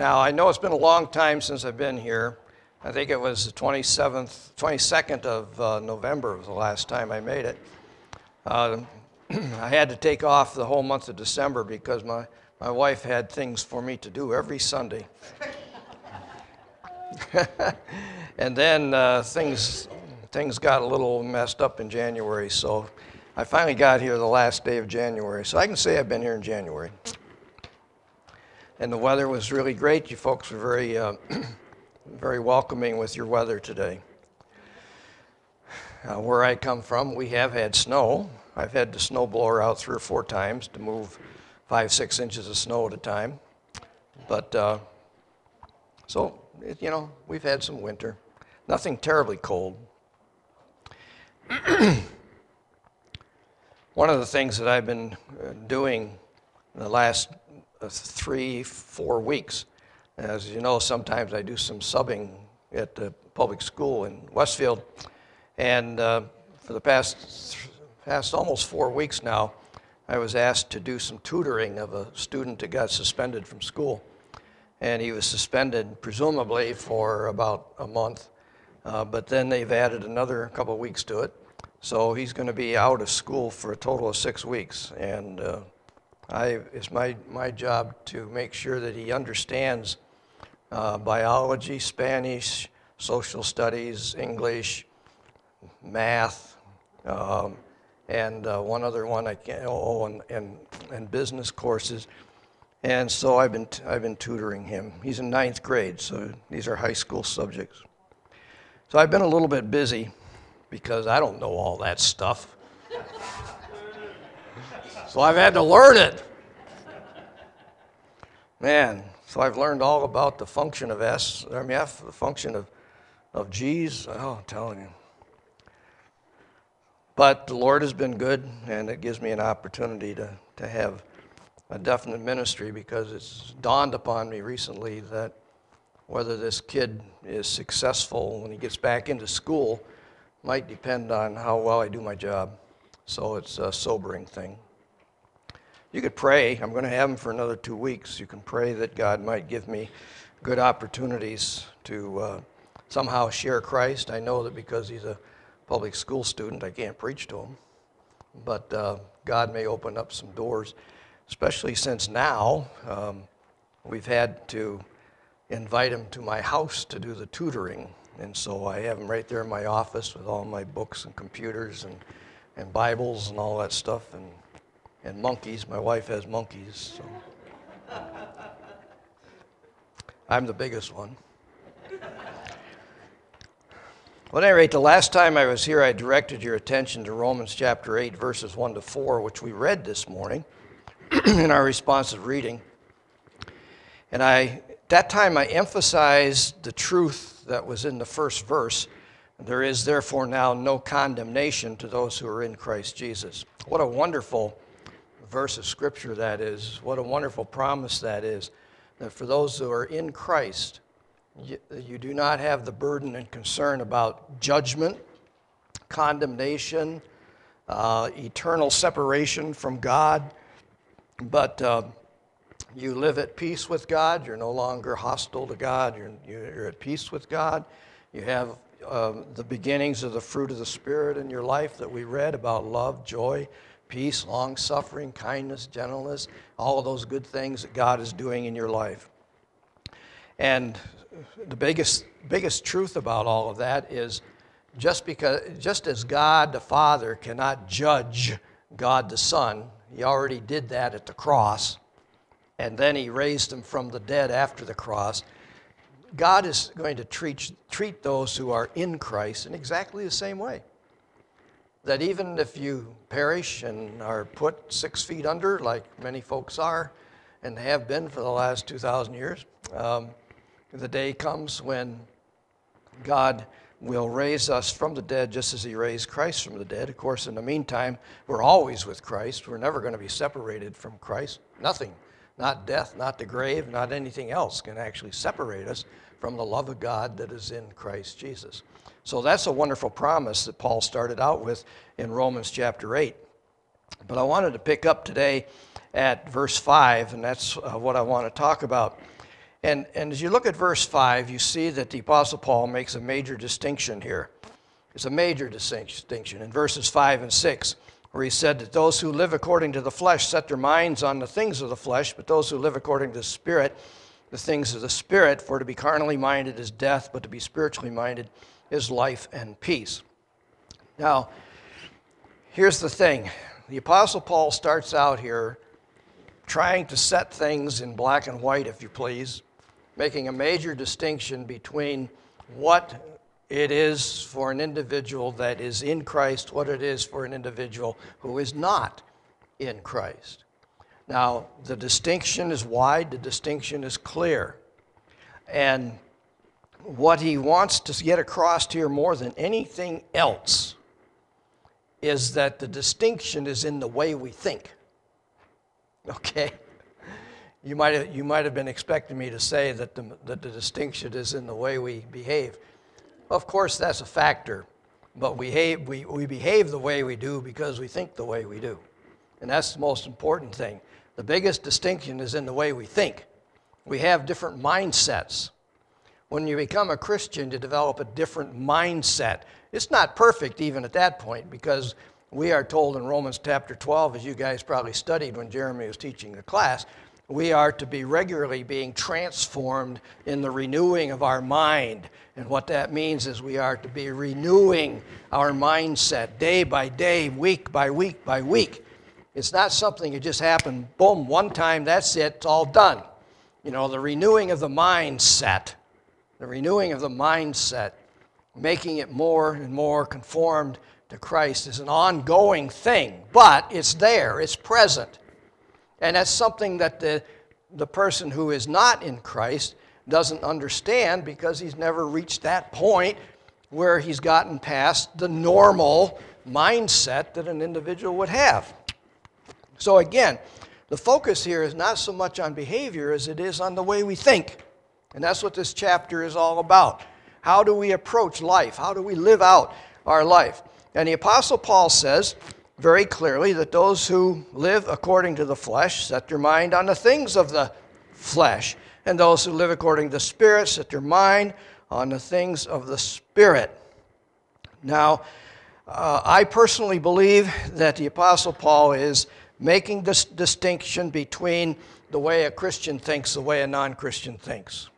Now, I know it's been a long time since I've been here. I think it was the 27th, 22nd of uh, November was the last time I made it. Uh, I had to take off the whole month of December because my, my wife had things for me to do every Sunday. and then uh, things, things got a little messed up in January, so I finally got here the last day of January. So I can say I've been here in January. And the weather was really great. You folks were very, uh, very welcoming with your weather today. Uh, where I come from, we have had snow. I've had the snow blower out three or four times to move five, six inches of snow at a time. But uh, so, it, you know, we've had some winter. Nothing terribly cold. One of the things that I've been uh, doing in the last three, four weeks. As you know, sometimes I do some subbing at the public school in Westfield. And uh, for the past, past almost four weeks now, I was asked to do some tutoring of a student that got suspended from school. And he was suspended, presumably, for about a month. Uh, but then they've added another couple of weeks to it. So he's going to be out of school for a total of six weeks. And uh, I, it's my, my job to make sure that he understands uh, biology, Spanish, social studies, English, math, um, and uh, one other one I can't, oh, and, and, and business courses. And so I've been, t- I've been tutoring him. He's in ninth grade, so these are high school subjects. So I've been a little bit busy because I don't know all that stuff. So I've had to learn it. Man, so I've learned all about the function of S, I mean F, the function of, of G's. Oh, I'm telling you. But the Lord has been good, and it gives me an opportunity to, to have a definite ministry because it's dawned upon me recently that whether this kid is successful when he gets back into school might depend on how well I do my job. So it's a sobering thing. You could pray. I'm going to have him for another two weeks. You can pray that God might give me good opportunities to uh, somehow share Christ. I know that because he's a public school student, I can't preach to him. But uh, God may open up some doors, especially since now um, we've had to invite him to my house to do the tutoring. And so I have him right there in my office with all my books and computers and, and Bibles and all that stuff and, and monkeys. My wife has monkeys. So. I'm the biggest one. Well, at any rate, the last time I was here, I directed your attention to Romans chapter 8, verses 1 to 4, which we read this morning in our responsive reading. And I, that time, I emphasized the truth that was in the first verse. There is therefore now no condemnation to those who are in Christ Jesus. What a wonderful verse of scripture that is. What a wonderful promise that is. That for those who are in Christ, you, you do not have the burden and concern about judgment, condemnation, uh, eternal separation from God, but uh, you live at peace with God. You're no longer hostile to God. You're, you're at peace with God. You have uh, the beginnings of the fruit of the Spirit in your life that we read about love, joy, peace, long suffering, kindness, gentleness, all of those good things that God is doing in your life. And the biggest, biggest truth about all of that is just, because, just as God the Father cannot judge God the Son, He already did that at the cross and then he raised him from the dead after the cross. God is going to treat, treat those who are in Christ in exactly the same way. That even if you perish and are put six feet under, like many folks are and have been for the last 2,000 years, um, the day comes when God will raise us from the dead just as he raised Christ from the dead. Of course, in the meantime, we're always with Christ. We're never going to be separated from Christ. Nothing not death, not the grave, not anything else can actually separate us from the love of God that is in Christ Jesus. So that's a wonderful promise that Paul started out with in Romans chapter 8. But I wanted to pick up today at verse 5, and that's uh, what I want to talk about. And, and as you look at verse 5, you see that the Apostle Paul makes a major distinction here. It's a major distinction in verses 5 and 6, where he said that those who live according to the flesh set their minds on the things of the flesh, but those who live according to the Spirit, the things of the Spirit. For to be carnally minded is death, but to be spiritually minded is life and peace. Now, here's the thing the Apostle Paul starts out here trying to set things in black and white, if you please, making a major distinction between what it is for an individual that is in Christ, what it is for an individual who is not in Christ. Now, the distinction is wide, the distinction is clear. And what he wants to get across here more than anything else is that the distinction is in the way we think. Okay? You might have, you might have been expecting me to say that the, that the distinction is in the way we behave. Of course, that's a factor, but we behave, we, we behave the way we do because we think the way we do. And that's the most important thing. The biggest distinction is in the way we think. We have different mindsets. When you become a Christian, you develop a different mindset. It's not perfect even at that point because we are told in Romans chapter 12, as you guys probably studied when Jeremy was teaching the class, we are to be regularly being transformed in the renewing of our mind. And what that means is we are to be renewing our mindset day by day, week by week by week. It's not something that just happened, boom, one time, that's it, it's all done. You know, the renewing of the mindset, the renewing of the mindset, making it more and more conformed to Christ is an ongoing thing, but it's there, it's present. And that's something that the, the person who is not in Christ doesn't understand because he's never reached that point where he's gotten past the normal mindset that an individual would have. So, again, the focus here is not so much on behavior as it is on the way we think. And that's what this chapter is all about. How do we approach life? How do we live out our life? And the Apostle Paul says, very clearly that those who live according to the flesh set their mind on the things of the flesh, and those who live according to the Spirit set their mind on the things of the Spirit. Now, uh, I personally believe that the Apostle Paul is making this distinction between the way a Christian thinks, the way a non Christian thinks.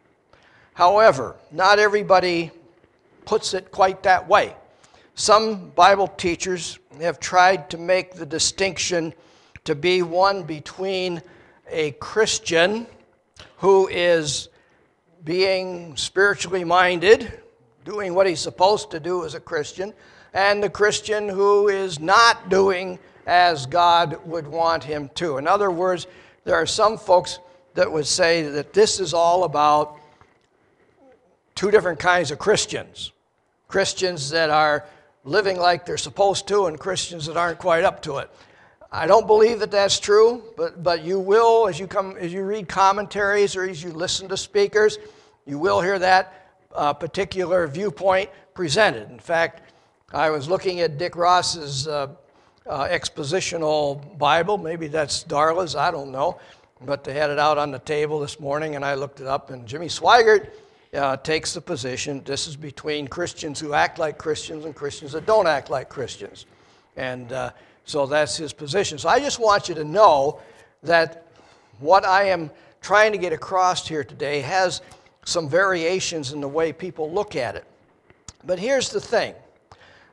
However, not everybody puts it quite that way. Some Bible teachers have tried to make the distinction to be one between a Christian who is being spiritually minded, doing what he's supposed to do as a Christian, and the Christian who is not doing as God would want him to. In other words, there are some folks that would say that this is all about two different kinds of Christians Christians that are living like they're supposed to and Christians that aren't quite up to it. I don't believe that that's true, but, but you will, as you, come, as you read commentaries or as you listen to speakers, you will hear that uh, particular viewpoint presented. In fact, I was looking at Dick Ross's uh, uh, expositional Bible. Maybe that's Darla's, I don't know. But they had it out on the table this morning, and I looked it up, and Jimmy Swaggart uh, takes the position this is between Christians who act like Christians and Christians that don't act like Christians. And uh, so that's his position. So I just want you to know that what I am trying to get across here today has some variations in the way people look at it. But here's the thing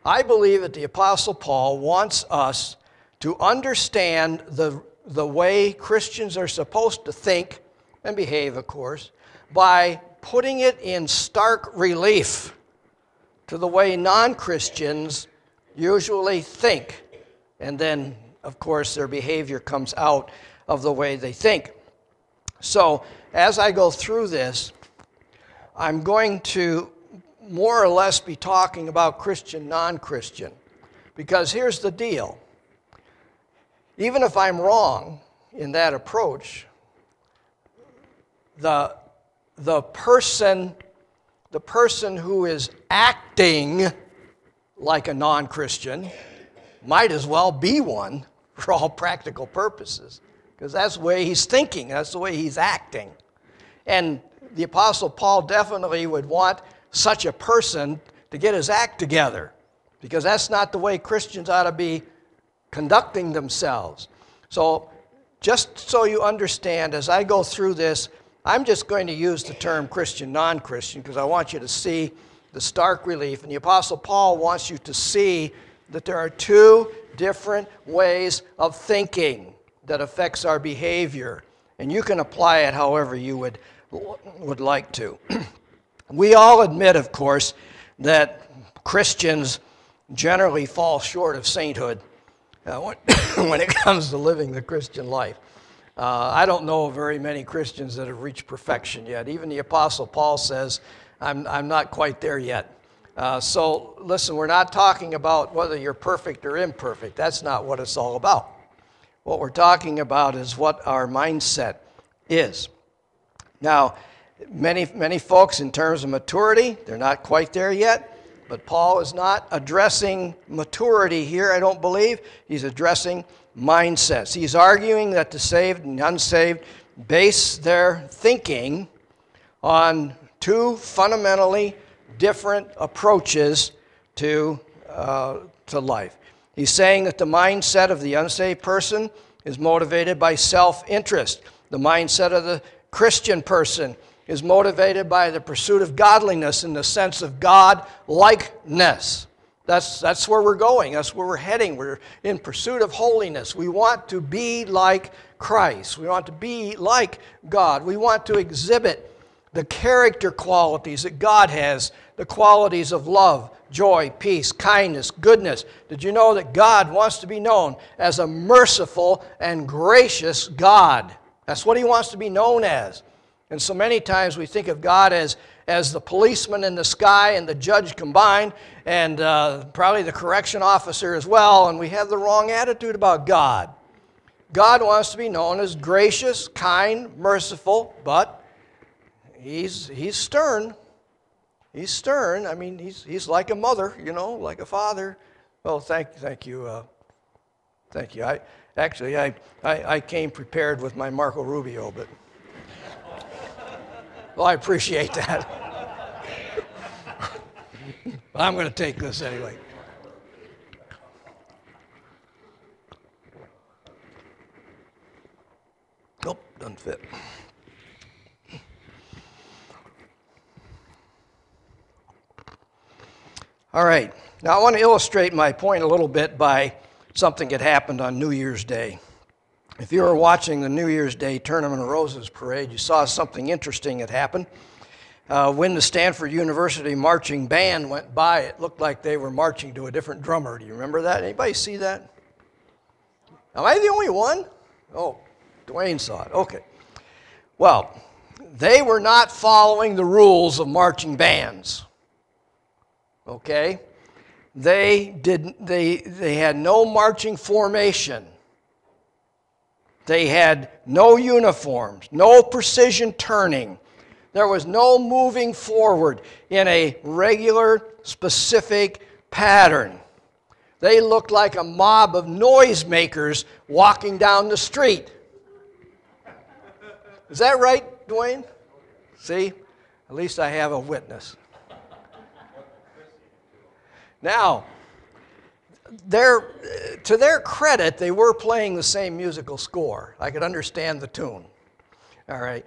I believe that the Apostle Paul wants us to understand the, the way Christians are supposed to think and behave, of course, by putting it in stark relief to the way non Christians usually think. And then, of course, their behavior comes out of the way they think. So, as I go through this, I'm going to more or less be talking about Christian, non Christian. Because here's the deal even if I'm wrong in that approach, the the person, the person who is acting like a non Christian might as well be one for all practical purposes, because that's the way he's thinking, that's the way he's acting. And the Apostle Paul definitely would want such a person to get his act together because that's not the way Christians ought to be conducting themselves. So, just so you understand, as I go through this, I'm just going to use the term Christian, non Christian, because I want you to see the stark relief. And the Apostle Paul wants you to see that there are two different ways of thinking that affects our behavior. And you can apply it however you would, would like to. we all admit, of course, that Christians generally fall short of sainthood uh, when, when, it comes to living the Christian life. Uh, I don't know very many Christians that have reached perfection yet. Even the Apostle Paul says, I'm, I'm not quite there yet. Uh, so, listen, we're not talking about whether you're perfect or imperfect. That's not what it's all about. What we're talking about is what our mindset is. Now, many, many folks, in terms of maturity, they're not quite there yet. But Paul is not addressing maturity here, I don't believe. He's addressing mindsets. He's arguing that the saved and unsaved base their thinking on two fundamentally different approaches to, uh, to life. He's saying that the mindset of the unsaved person is motivated by self interest, the mindset of the Christian person is motivated by the pursuit of godliness in the sense of God likeness. That's, that's where we're going. That's where we're heading. We're in pursuit of holiness. We want to be like Christ. We want to be like God. We want to exhibit the character qualities that God has the qualities of love, joy, peace, kindness, goodness. Did you know that God wants to be known as a merciful and gracious God? That's what He wants to be known as. And so many times we think of God as, as the policeman in the sky and the judge combined, and uh, probably the correction officer as well, and we have the wrong attitude about God. God wants to be known as gracious, kind, merciful, but he's, he's stern. He's stern. I mean, he's, he's like a mother, you know, like a father. Well, thank, thank you. Uh, thank you. I, actually, I, I, I came prepared with my Marco Rubio, but. Well, I appreciate that. I'm going to take this anyway. Nope, doesn't fit. All right, now I want to illustrate my point a little bit by something that happened on New Year's Day. If you were watching the New Year's Day Tournament of Roses parade, you saw something interesting that happened. Uh, when the Stanford University marching band went by, it looked like they were marching to a different drummer. Do you remember that? Anybody see that? Am I the only one? Oh, Dwayne saw it. Okay. Well, they were not following the rules of marching bands. Okay? They did they they had no marching formation. They had no uniforms, no precision turning. There was no moving forward in a regular, specific pattern. They looked like a mob of noisemakers walking down the street. Is that right, Dwayne? See? At least I have a witness. Now, their, to their credit, they were playing the same musical score. I could understand the tune. All right.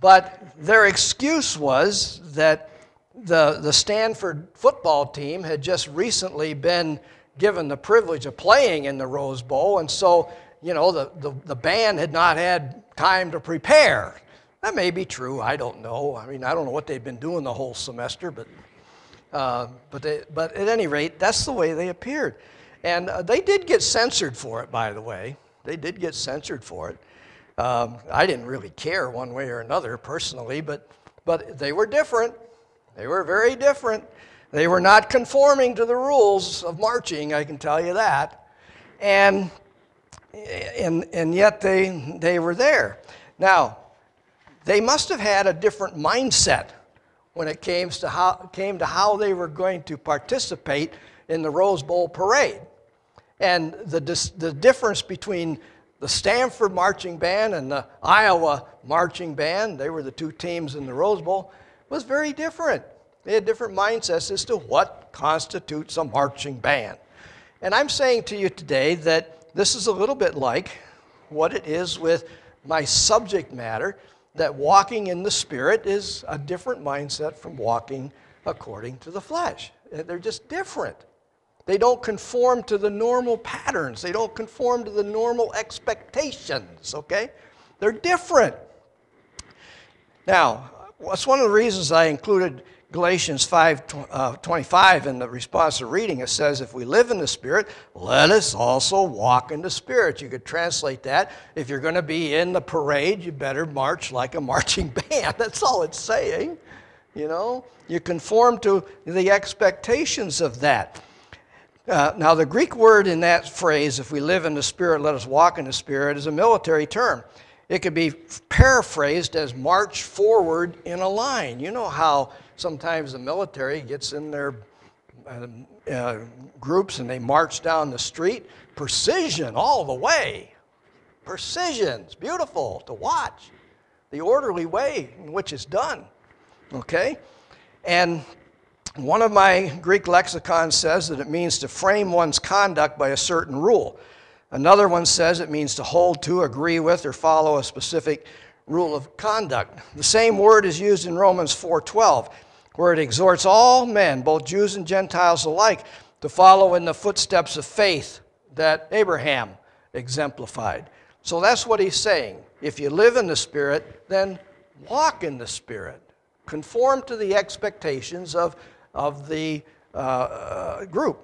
But their excuse was that the, the Stanford football team had just recently been given the privilege of playing in the Rose Bowl, and so, you know, the, the, the band had not had time to prepare. That may be true. I don't know. I mean, I don't know what they've been doing the whole semester, but, uh, but, they, but at any rate, that's the way they appeared. And uh, they did get censored for it, by the way. They did get censored for it. Um, I didn't really care one way or another personally, but, but they were different. They were very different. They were not conforming to the rules of marching, I can tell you that. And, and, and yet they, they were there. Now, they must have had a different mindset when it came to how, came to how they were going to participate in the Rose Bowl parade. And the, the difference between the Stanford marching band and the Iowa marching band, they were the two teams in the Rose Bowl, was very different. They had different mindsets as to what constitutes a marching band. And I'm saying to you today that this is a little bit like what it is with my subject matter, that walking in the Spirit is a different mindset from walking according to the flesh. They're just different. They don't conform to the normal patterns. They don't conform to the normal expectations, okay? They're different. Now, that's one of the reasons I included Galatians 5 uh, 25 in the responsive reading. It says, If we live in the Spirit, let us also walk in the Spirit. You could translate that. If you're going to be in the parade, you better march like a marching band. That's all it's saying. You know, you conform to the expectations of that. Uh, now, the Greek word in that phrase, if we live in the Spirit, let us walk in the Spirit, is a military term. It could be paraphrased as march forward in a line. You know how sometimes the military gets in their uh, uh, groups and they march down the street? Precision all the way. Precision. It's beautiful to watch. The orderly way in which it's done. Okay? And one of my Greek lexicons says that it means to frame one's conduct by a certain rule. Another one says it means to hold to, agree with, or follow a specific rule of conduct. The same word is used in Romans 4:12, where it exhorts all men, both Jews and Gentiles alike, to follow in the footsteps of faith that Abraham exemplified. So that's what he's saying. If you live in the Spirit, then walk in the Spirit. Conform to the expectations of of the uh, uh, group.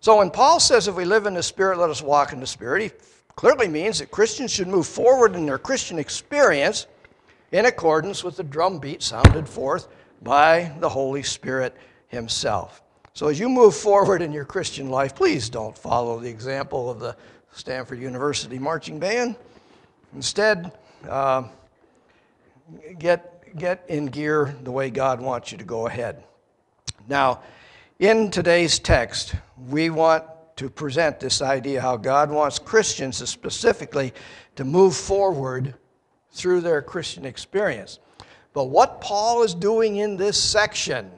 So when Paul says, if we live in the Spirit, let us walk in the Spirit, he clearly means that Christians should move forward in their Christian experience in accordance with the drumbeat sounded forth by the Holy Spirit Himself. So as you move forward in your Christian life, please don't follow the example of the Stanford University Marching Band. Instead, uh, get, get in gear the way God wants you to go ahead. Now, in today's text, we want to present this idea how God wants Christians specifically to move forward through their Christian experience. But what Paul is doing in this section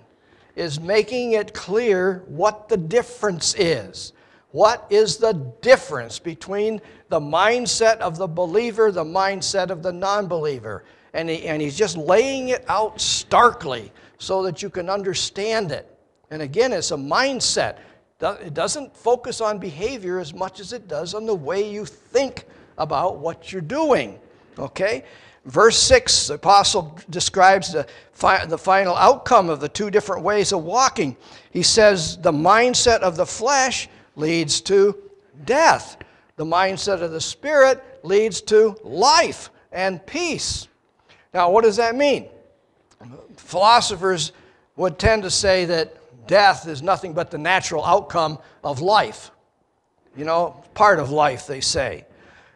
is making it clear what the difference is. What is the difference between the mindset of the believer, the mindset of the non believer? And, he, and he's just laying it out starkly so that you can understand it. And again, it's a mindset. It doesn't focus on behavior as much as it does on the way you think about what you're doing. Okay? Verse 6, the apostle describes the, fi- the final outcome of the two different ways of walking. He says the mindset of the flesh leads to death, the mindset of the spirit leads to life and peace. Now, what does that mean? Philosophers would tend to say that death is nothing but the natural outcome of life. You know, part of life, they say.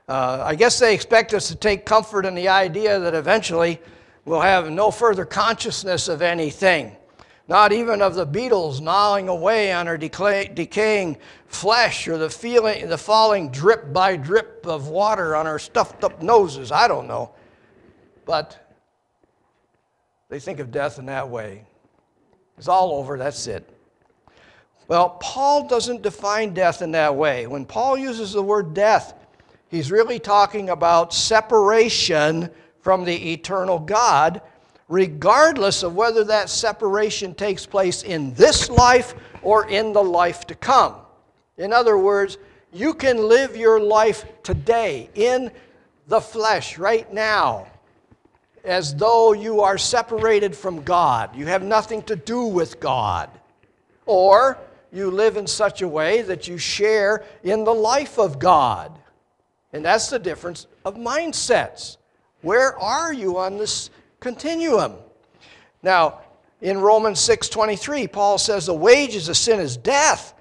Uh, I guess they expect us to take comfort in the idea that eventually we'll have no further consciousness of anything, not even of the beetles gnawing away on our decay, decaying flesh or the, feeling, the falling drip by drip of water on our stuffed up noses. I don't know. But they think of death in that way. It's all over, that's it. Well, Paul doesn't define death in that way. When Paul uses the word death, he's really talking about separation from the eternal God, regardless of whether that separation takes place in this life or in the life to come. In other words, you can live your life today in the flesh right now as though you are separated from God. You have nothing to do with God. Or you live in such a way that you share in the life of God. And that's the difference of mindsets. Where are you on this continuum? Now, in Romans 6:23, Paul says the wages of sin is death,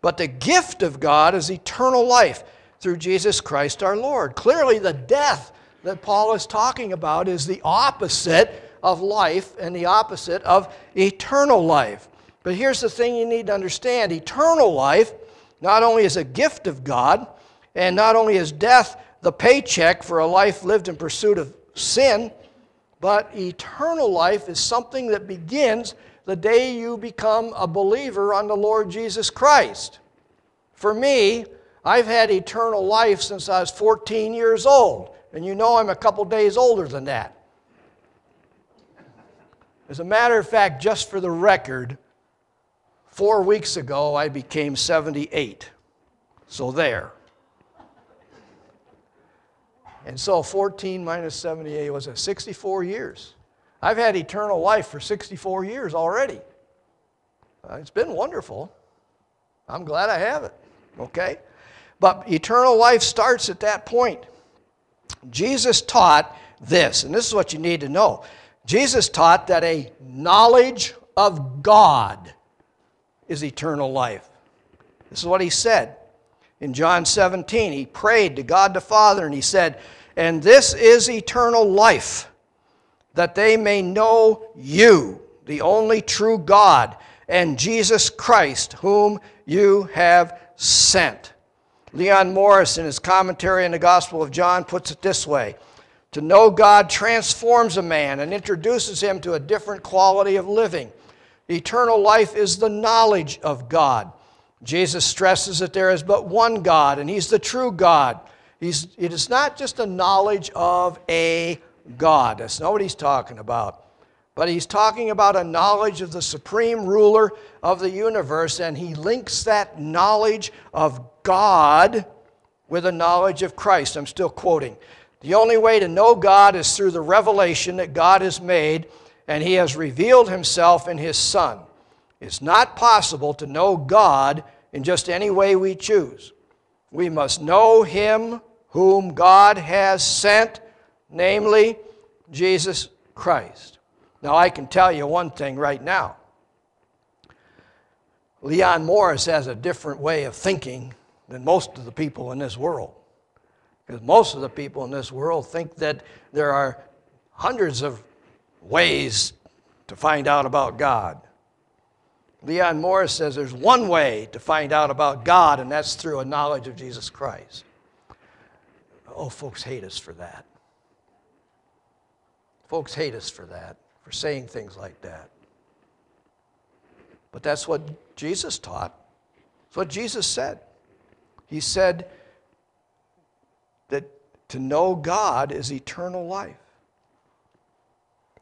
but the gift of God is eternal life through Jesus Christ our Lord. Clearly the death that Paul is talking about is the opposite of life and the opposite of eternal life. But here's the thing you need to understand eternal life not only is a gift of God, and not only is death the paycheck for a life lived in pursuit of sin, but eternal life is something that begins the day you become a believer on the Lord Jesus Christ. For me, I've had eternal life since I was 14 years old, and you know I'm a couple days older than that. As a matter of fact, just for the record, four weeks ago I became 78. So there. And so 14 minus 78 was it 64 years. I've had eternal life for 64 years already. Uh, it's been wonderful. I'm glad I have it. Okay? But eternal life starts at that point. Jesus taught this, and this is what you need to know. Jesus taught that a knowledge of God is eternal life. This is what he said. In John 17, he prayed to God the Father and he said, And this is eternal life, that they may know you, the only true God, and Jesus Christ, whom you have sent. Leon Morris, in his commentary on the Gospel of John, puts it this way To know God transforms a man and introduces him to a different quality of living. Eternal life is the knowledge of God. Jesus stresses that there is but one God, and He's the true God. He's, it is not just a knowledge of a God. That's not what He's talking about. But He's talking about a knowledge of the supreme ruler of the universe, and He links that knowledge of God with a knowledge of Christ. I'm still quoting. The only way to know God is through the revelation that God has made, and He has revealed Himself in His Son. It's not possible to know God in just any way we choose. We must know Him whom God has sent, namely Jesus Christ. Now, I can tell you one thing right now. Leon Morris has a different way of thinking than most of the people in this world. Because most of the people in this world think that there are hundreds of ways to find out about God. Leon Morris says there's one way to find out about God, and that's through a knowledge of Jesus Christ. Oh, folks hate us for that. Folks hate us for that, for saying things like that. But that's what Jesus taught. That's what Jesus said. He said that to know God is eternal life.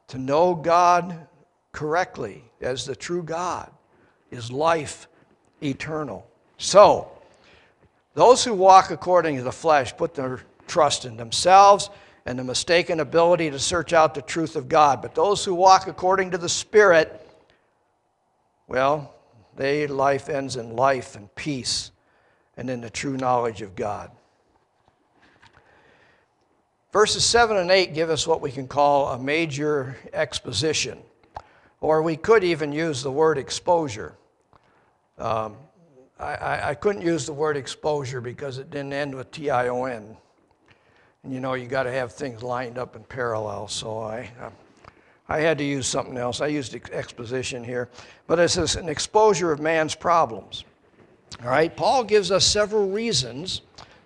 To know God correctly as the true God is life eternal. So, those who walk according to the flesh put their trust in themselves and the mistaken ability to search out the truth of God. But those who walk according to the Spirit, well, their life ends in life and peace and in the true knowledge of God. Verses 7 and 8 give us what we can call a major exposition, or we could even use the word exposure. Um, I, I, couldn't use the word exposure because it didn't end with T I O N. You know, you got to have things lined up in parallel, so I, uh, I had to use something else. I used exposition here. But it's an exposure of man's problems. All right, Paul gives us several reasons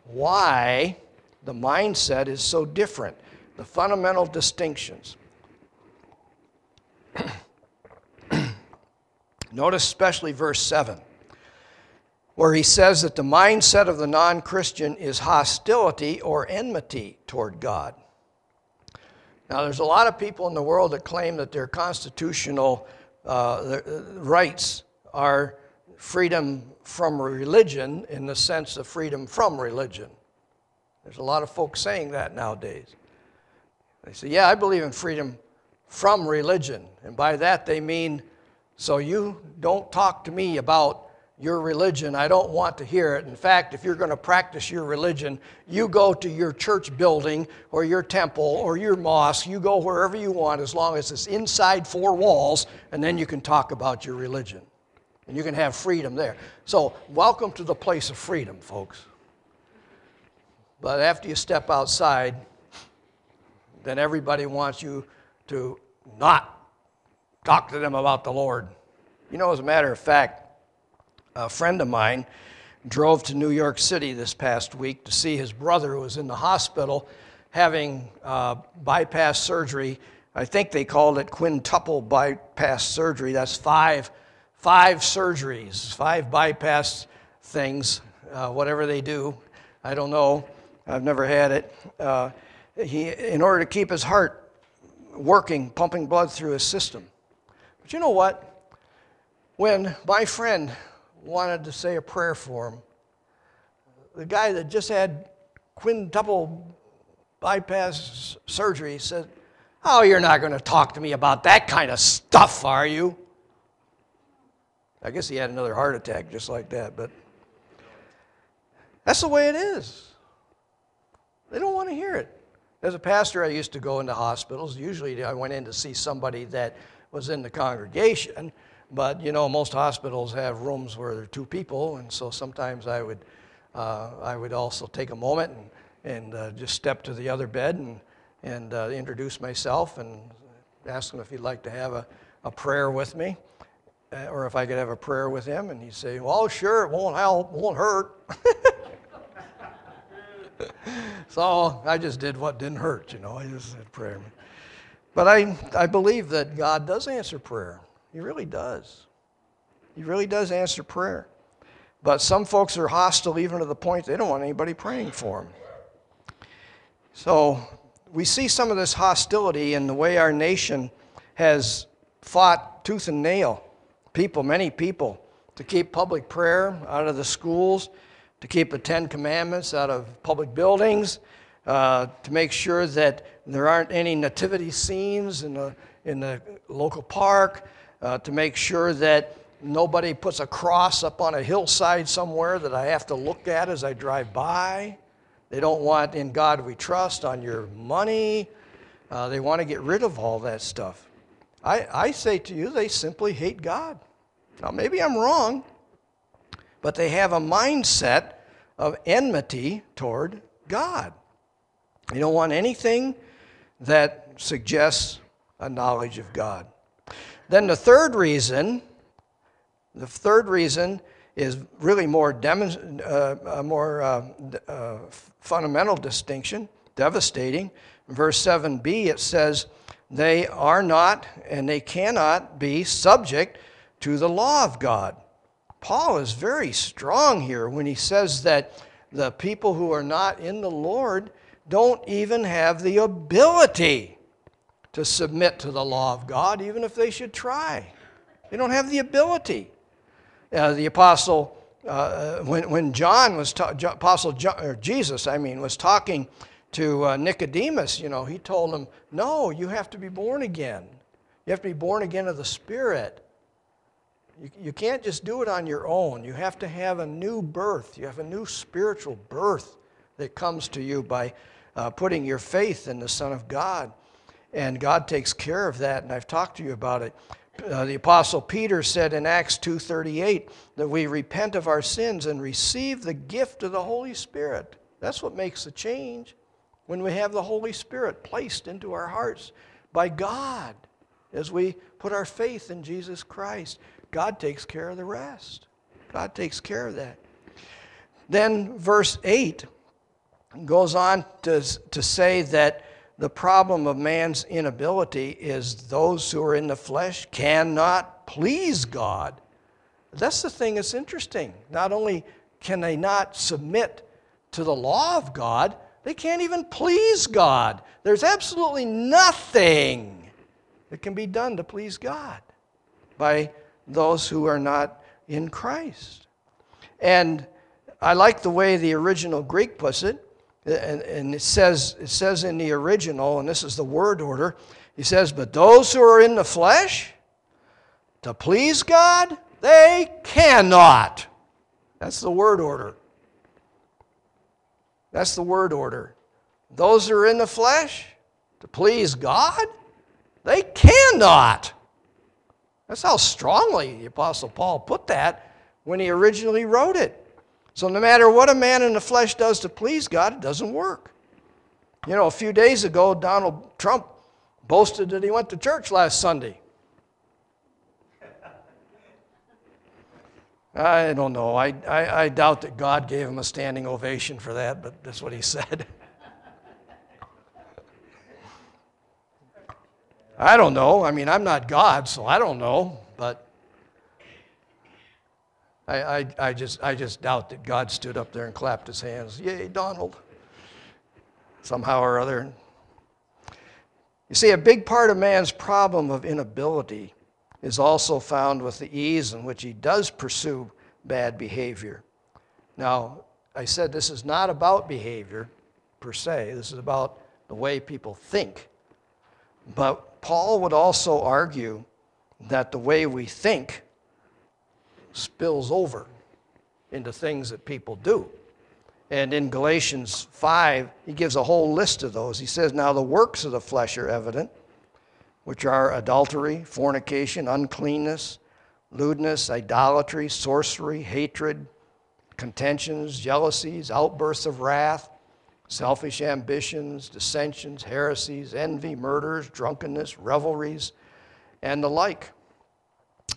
why the mindset is so different, the fundamental distinctions. Notice especially verse 7, where he says that the mindset of the non Christian is hostility or enmity toward God. Now, there's a lot of people in the world that claim that their constitutional uh, rights are freedom from religion in the sense of freedom from religion. There's a lot of folks saying that nowadays. They say, Yeah, I believe in freedom from religion. And by that they mean, so you don't talk to me about your religion. I don't want to hear it. In fact, if you're going to practice your religion, you go to your church building or your temple or your mosque. You go wherever you want as long as it's inside four walls, and then you can talk about your religion and you can have freedom there. So, welcome to the place of freedom, folks. But after you step outside, then everybody wants you to not talk to them about the Lord. You know, as a matter of fact, a friend of mine drove to New York City this past week to see his brother who was in the hospital having uh, bypass surgery. I think they called it quintuple bypass surgery. That's five, five surgeries, five bypass things, uh, whatever they do. I don't know. I've never had it. Uh, he, in order to keep his heart working, pumping blood through his system. But you know what? When my friend wanted to say a prayer for him, the guy that just had quintuple bypass surgery said, Oh, you're not going to talk to me about that kind of stuff, are you? I guess he had another heart attack just like that, but that's the way it is. They don't want to hear it. As a pastor, I used to go into hospitals. Usually, I went in to see somebody that was in the congregation, but you know, most hospitals have rooms where there are two people, and so sometimes I would, uh, I would also take a moment and, and uh, just step to the other bed and, and uh, introduce myself and ask him if he'd like to have a, a prayer with me, uh, or if I could have a prayer with him, and he'd say, "Well, sure, it won't help, won't hurt." so I just did what didn't hurt, you know. I just said prayer. But I, I believe that God does answer prayer. He really does. He really does answer prayer. But some folks are hostile even to the point they don't want anybody praying for them. So we see some of this hostility in the way our nation has fought tooth and nail, people, many people, to keep public prayer out of the schools to keep the Ten Commandments out of public buildings, uh, to make sure that there aren't any nativity scenes in the, in the local park, uh, to make sure that nobody puts a cross up on a hillside somewhere that I have to look at as I drive by. They don't want in God we trust on your money. Uh, they want to get rid of all that stuff. I, I say to you, they simply hate God. Now, maybe I'm wrong but they have a mindset of enmity toward God. They don't want anything that suggests a knowledge of God. Then the third reason, the third reason is really more, dem- uh, a more uh, uh, fundamental distinction, devastating. In verse 7b, it says, They are not and they cannot be subject to the law of God. Paul is very strong here when he says that the people who are not in the Lord don't even have the ability to submit to the law of God, even if they should try. They don't have the ability. Uh, the apostle, uh, when, when John was, ta- apostle John, or Jesus, I mean, was talking to uh, Nicodemus, you know, he told him, no, you have to be born again. You have to be born again of the Spirit. You, you can't just do it on your own. You have to have a new birth. You have a new spiritual birth that comes to you by uh, putting your faith in the Son of God. And God takes care of that, and I've talked to you about it. Uh, the apostle peter said in acts 2.38 that we repent of our sins and receive the gift of the holy spirit that's what makes the change when we have the holy spirit placed into our hearts by god as we put our faith in jesus christ God takes care of the rest. God takes care of that. Then verse 8 goes on to, to say that the problem of man's inability is those who are in the flesh cannot please God. That's the thing that's interesting. Not only can they not submit to the law of God, they can't even please God. There's absolutely nothing that can be done to please God by those who are not in Christ. And I like the way the original Greek puts it. And, and it, says, it says in the original, and this is the word order, he says, But those who are in the flesh, to please God, they cannot. That's the word order. That's the word order. Those who are in the flesh, to please God, they cannot. That's how strongly the Apostle Paul put that when he originally wrote it. So, no matter what a man in the flesh does to please God, it doesn't work. You know, a few days ago, Donald Trump boasted that he went to church last Sunday. I don't know. I, I, I doubt that God gave him a standing ovation for that, but that's what he said. I don't know. I mean, I'm not God, so I don't know, but I, I, I, just, I just doubt that God stood up there and clapped his hands. Yay, Donald. Somehow or other. You see, a big part of man's problem of inability is also found with the ease in which he does pursue bad behavior. Now, I said this is not about behavior per se, this is about the way people think. But Paul would also argue that the way we think spills over into things that people do. And in Galatians 5, he gives a whole list of those. He says, Now the works of the flesh are evident, which are adultery, fornication, uncleanness, lewdness, idolatry, sorcery, hatred, contentions, jealousies, outbursts of wrath selfish ambitions, dissensions, heresies, envy, murders, drunkenness, revelries, and the like.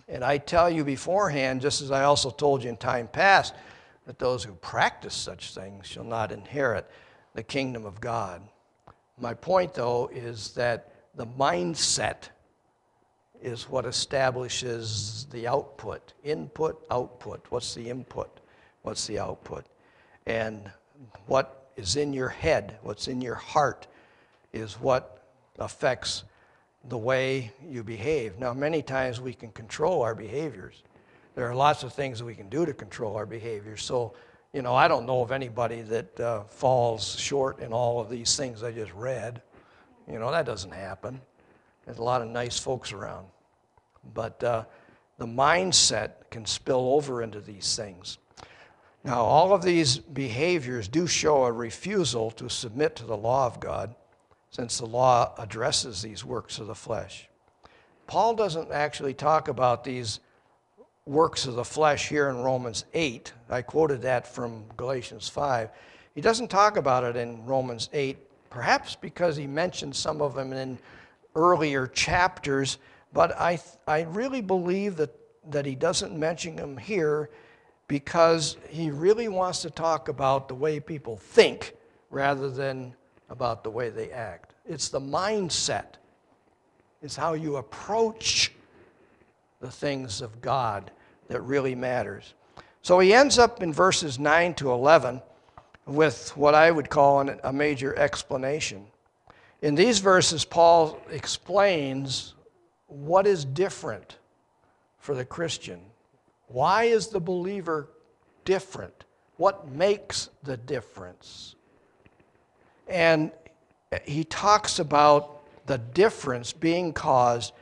And I tell you beforehand, just as I also told you in time past, that those who practice such things shall not inherit the kingdom of God. My point, though, is that the mindset is what establishes the output. Input, output. What's the input? What's the output? And what is in your head, what's in your heart, is what affects the way you behave. Now, many times we can control our behaviors. There are lots of things that we can do to control our behaviors. So, you know, I don't know of anybody that uh, falls short in all of these things I just read. You know, that doesn't happen. There's a lot of nice folks around. But uh, the mindset can spill over into these things. Now, all of these behaviors do show a refusal to submit to the law of God, since the law addresses these works of the flesh. Paul doesn't actually talk about these works of the flesh here in Romans 8. I quoted that from Galatians 5. He doesn't talk about it in Romans 8, perhaps because he mentioned some of them in earlier chapters, but I, I really believe that, that he doesn't mention them here because he really wants to talk about the way people think rather than about the way they act. It's the mindset, it's how you approach the things of God that really matters. So he ends up in verses 9 to 11 with what I would call a major explanation. In these verses, Paul explains what is different for the Christian why is the believer different? What makes the difference? And he talks about the difference being caused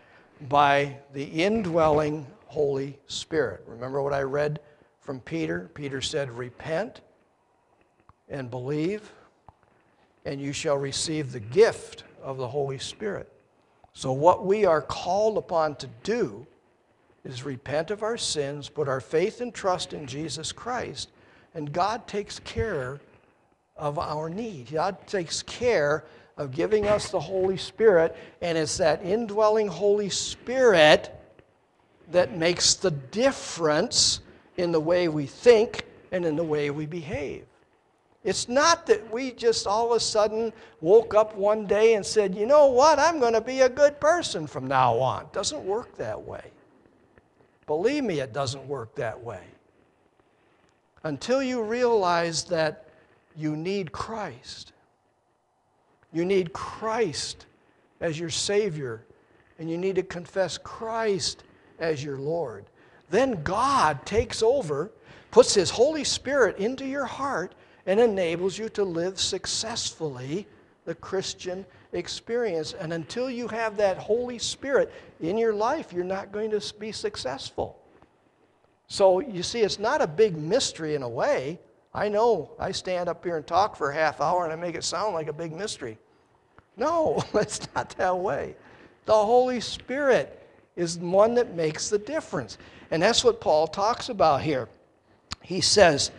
by the indwelling Holy Spirit. Remember what I read from Peter? Peter said, Repent and believe, and you shall receive the gift of the Holy Spirit. So, what we are called upon to do is repent of our sins, put our faith and trust in Jesus Christ, and God takes care of our need. God takes care of giving us the Holy Spirit, and it's that indwelling Holy Spirit that makes the difference in the way we think and in the way we behave. It's not that we just all of a sudden woke up one day and said, you know what, I'm going to be a good person from now on. It doesn't work that way. Believe me, it doesn't work that way. Until you realize that you need Christ. You need Christ as your Savior, and you need to confess Christ as your Lord. Then God takes over, puts His Holy Spirit into your heart, and enables you to live successfully the Christian experience. And until you have that Holy Spirit in your life, you're not going to be successful. So you see, it's not a big mystery in a way. I know I stand up here and talk for a half hour and I make it sound like a big mystery. No, it's not that way. The Holy Spirit is the one that makes the difference. And that's what Paul talks about here. He says,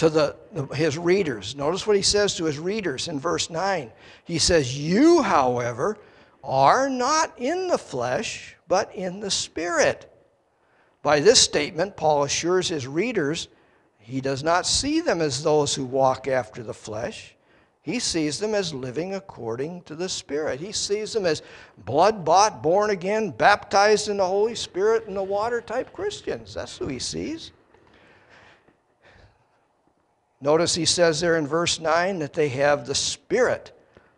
to the, his readers. Notice what he says to his readers in verse 9. He says, You, however, are not in the flesh, but in the Spirit. By this statement, Paul assures his readers he does not see them as those who walk after the flesh. He sees them as living according to the Spirit. He sees them as blood bought, born again, baptized in the Holy Spirit and the water type Christians. That's who he sees. Notice he says there in verse 9 that they have the Spirit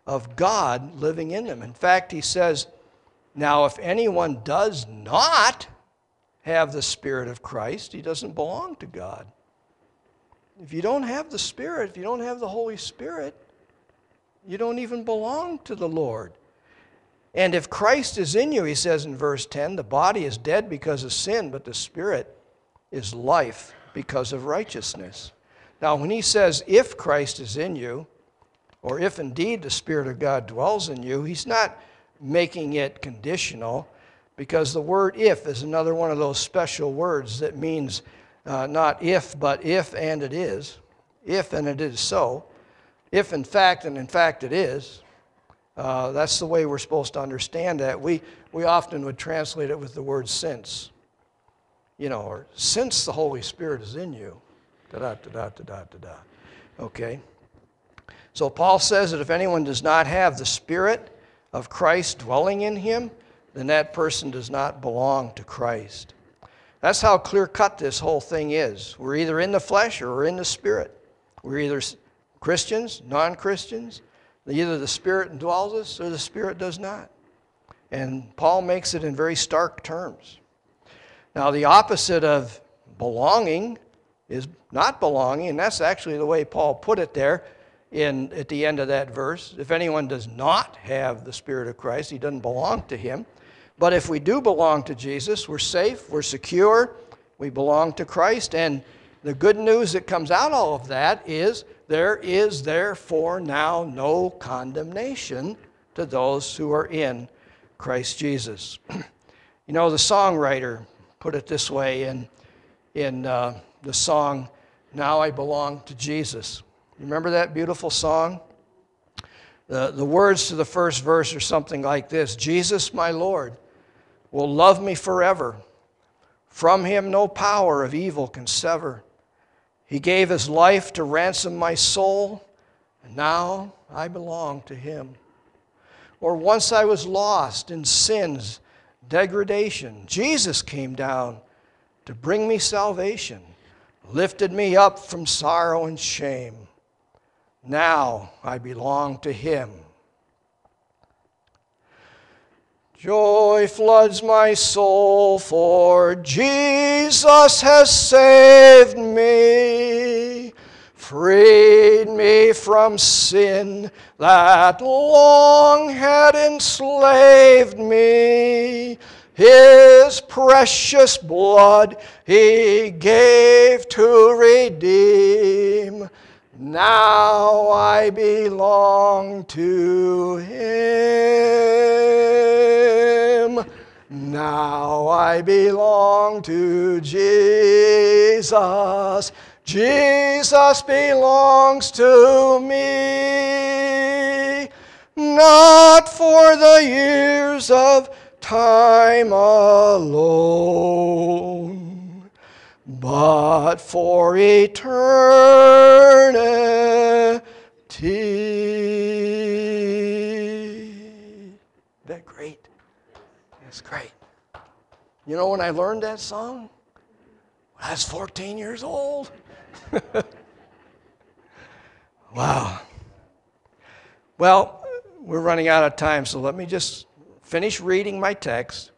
of God living in them. In fact, he says, Now, if anyone does not have the Spirit of Christ, he doesn't belong to God. If you don't have the Spirit, if you don't have the Holy Spirit, you don't even belong to the Lord. And if Christ is in you, he says in verse 10, the body is dead because of sin, but the Spirit is life because of righteousness. Now, when he says, if Christ is in you, or if indeed the Spirit of God dwells in you, he's not making it conditional because the word if is another one of those special words that means uh, not if, but if and it is. If and it is so. If in fact and in fact it is. Uh, that's the way we're supposed to understand that. We, we often would translate it with the word since. You know, or since the Holy Spirit is in you. Da da da da da da da. Okay? So Paul says that if anyone does not have the Spirit of Christ dwelling in him, then that person does not belong to Christ. That's how clear cut this whole thing is. We're either in the flesh or we're in the spirit. We're either Christians, non Christians. Either the spirit dwells us or the spirit does not. And Paul makes it in very stark terms. Now, the opposite of belonging is not belonging, and that's actually the way Paul put it there in, at the end of that verse. If anyone does not have the Spirit of Christ, he doesn't belong to him. But if we do belong to Jesus, we're safe, we're secure, we belong to Christ. And the good news that comes out all of that is there is therefore now no condemnation to those who are in Christ Jesus. you know, the songwriter put it this way in, in uh, the song, Now I Belong to Jesus. Remember that beautiful song? The, the words to the first verse are something like this Jesus, my Lord, will love me forever. From him no power of evil can sever. He gave his life to ransom my soul, and now I belong to him. Or once I was lost in sin's degradation. Jesus came down to bring me salvation, lifted me up from sorrow and shame. Now I belong to him. Joy floods my soul, for Jesus has saved me, freed me from sin that long had enslaved me. His precious blood he gave to redeem. Now I belong to Him. Now I belong to Jesus. Jesus belongs to me. Not for the years of time alone but for eternity. That great? That's great. You know when I learned that song? I was 14 years old. wow. Well, we're running out of time, so let me just finish reading my text.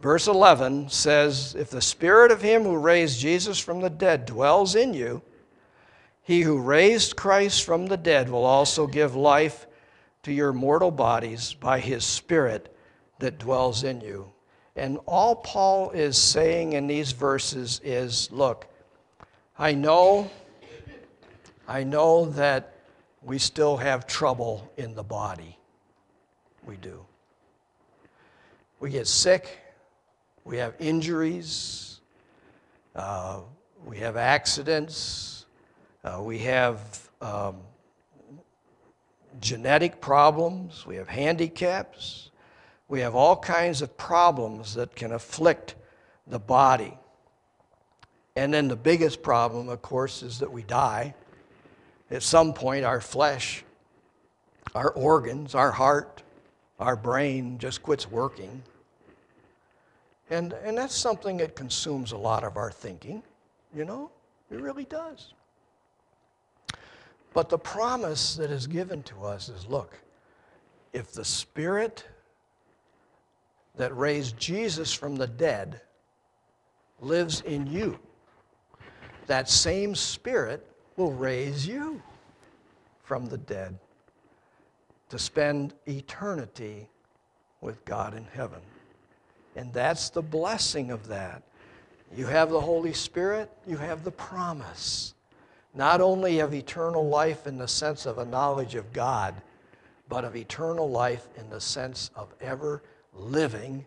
Verse 11 says, If the spirit of him who raised Jesus from the dead dwells in you, he who raised Christ from the dead will also give life to your mortal bodies by his spirit that dwells in you. And all Paul is saying in these verses is look, I know, I know that we still have trouble in the body. We do. We get sick, we have injuries, uh, we have accidents, uh, we have um, genetic problems, we have handicaps, we have all kinds of problems that can afflict the body. And then the biggest problem, of course, is that we die. At some point, our flesh, our organs, our heart, our brain just quits working. And, and that's something that consumes a lot of our thinking, you know? It really does. But the promise that is given to us is look, if the Spirit that raised Jesus from the dead lives in you, that same Spirit will raise you from the dead to spend eternity with God in heaven. And that's the blessing of that. You have the Holy Spirit, you have the promise. Not only of eternal life in the sense of a knowledge of God, but of eternal life in the sense of ever living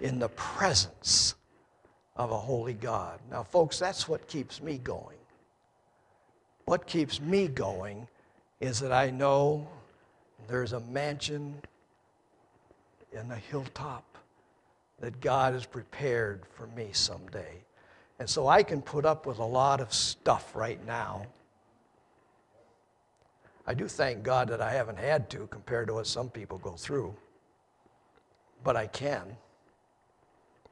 in the presence of a holy God. Now, folks, that's what keeps me going. What keeps me going is that I know there's a mansion in the hilltop that God has prepared for me someday. And so I can put up with a lot of stuff right now. I do thank God that I haven't had to compared to what some people go through. But I can.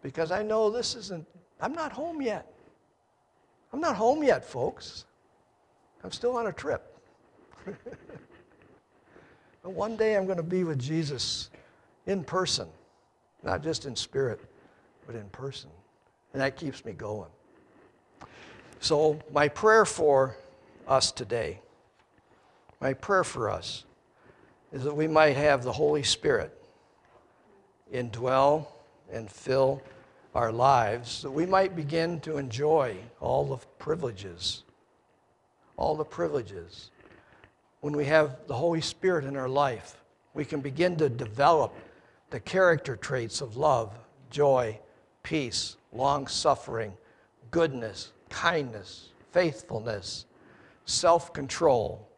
Because I know this isn't, I'm not home yet. I'm not home yet, folks. I'm still on a trip. but one day I'm going to be with Jesus in person. Not just in spirit, but in person. And that keeps me going. So, my prayer for us today, my prayer for us, is that we might have the Holy Spirit indwell and fill our lives, that we might begin to enjoy all the privileges, all the privileges. When we have the Holy Spirit in our life, we can begin to develop the character traits of love, joy, peace, long suffering, goodness, kindness, faithfulness, self control.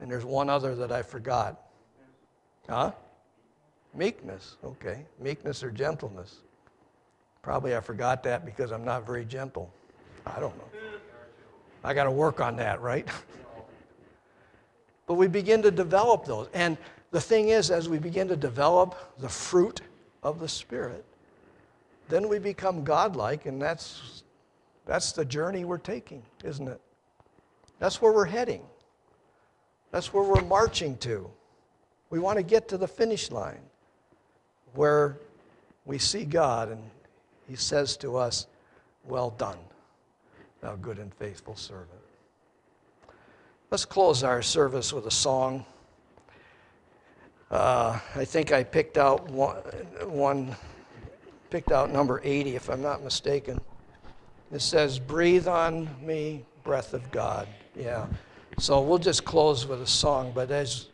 And there's one other that I forgot. Huh? Meekness. Okay. Meekness or gentleness. Probably I forgot that because I'm not very gentle. I don't know. I got to work on that, right? but we begin to develop those. And the thing is, as we begin to develop the fruit of the Spirit, then we become godlike, and that's, that's the journey we're taking, isn't it? That's where we're heading. That's where we're marching to. We want to get to the finish line where we see God and He says to us, Well done, thou good and faithful servant. Let's close our service with a song. Uh, I think I picked out one, one, picked out number 80, if I'm not mistaken. It says, Breathe on me, breath of God. Yeah. So we'll just close with a song, but as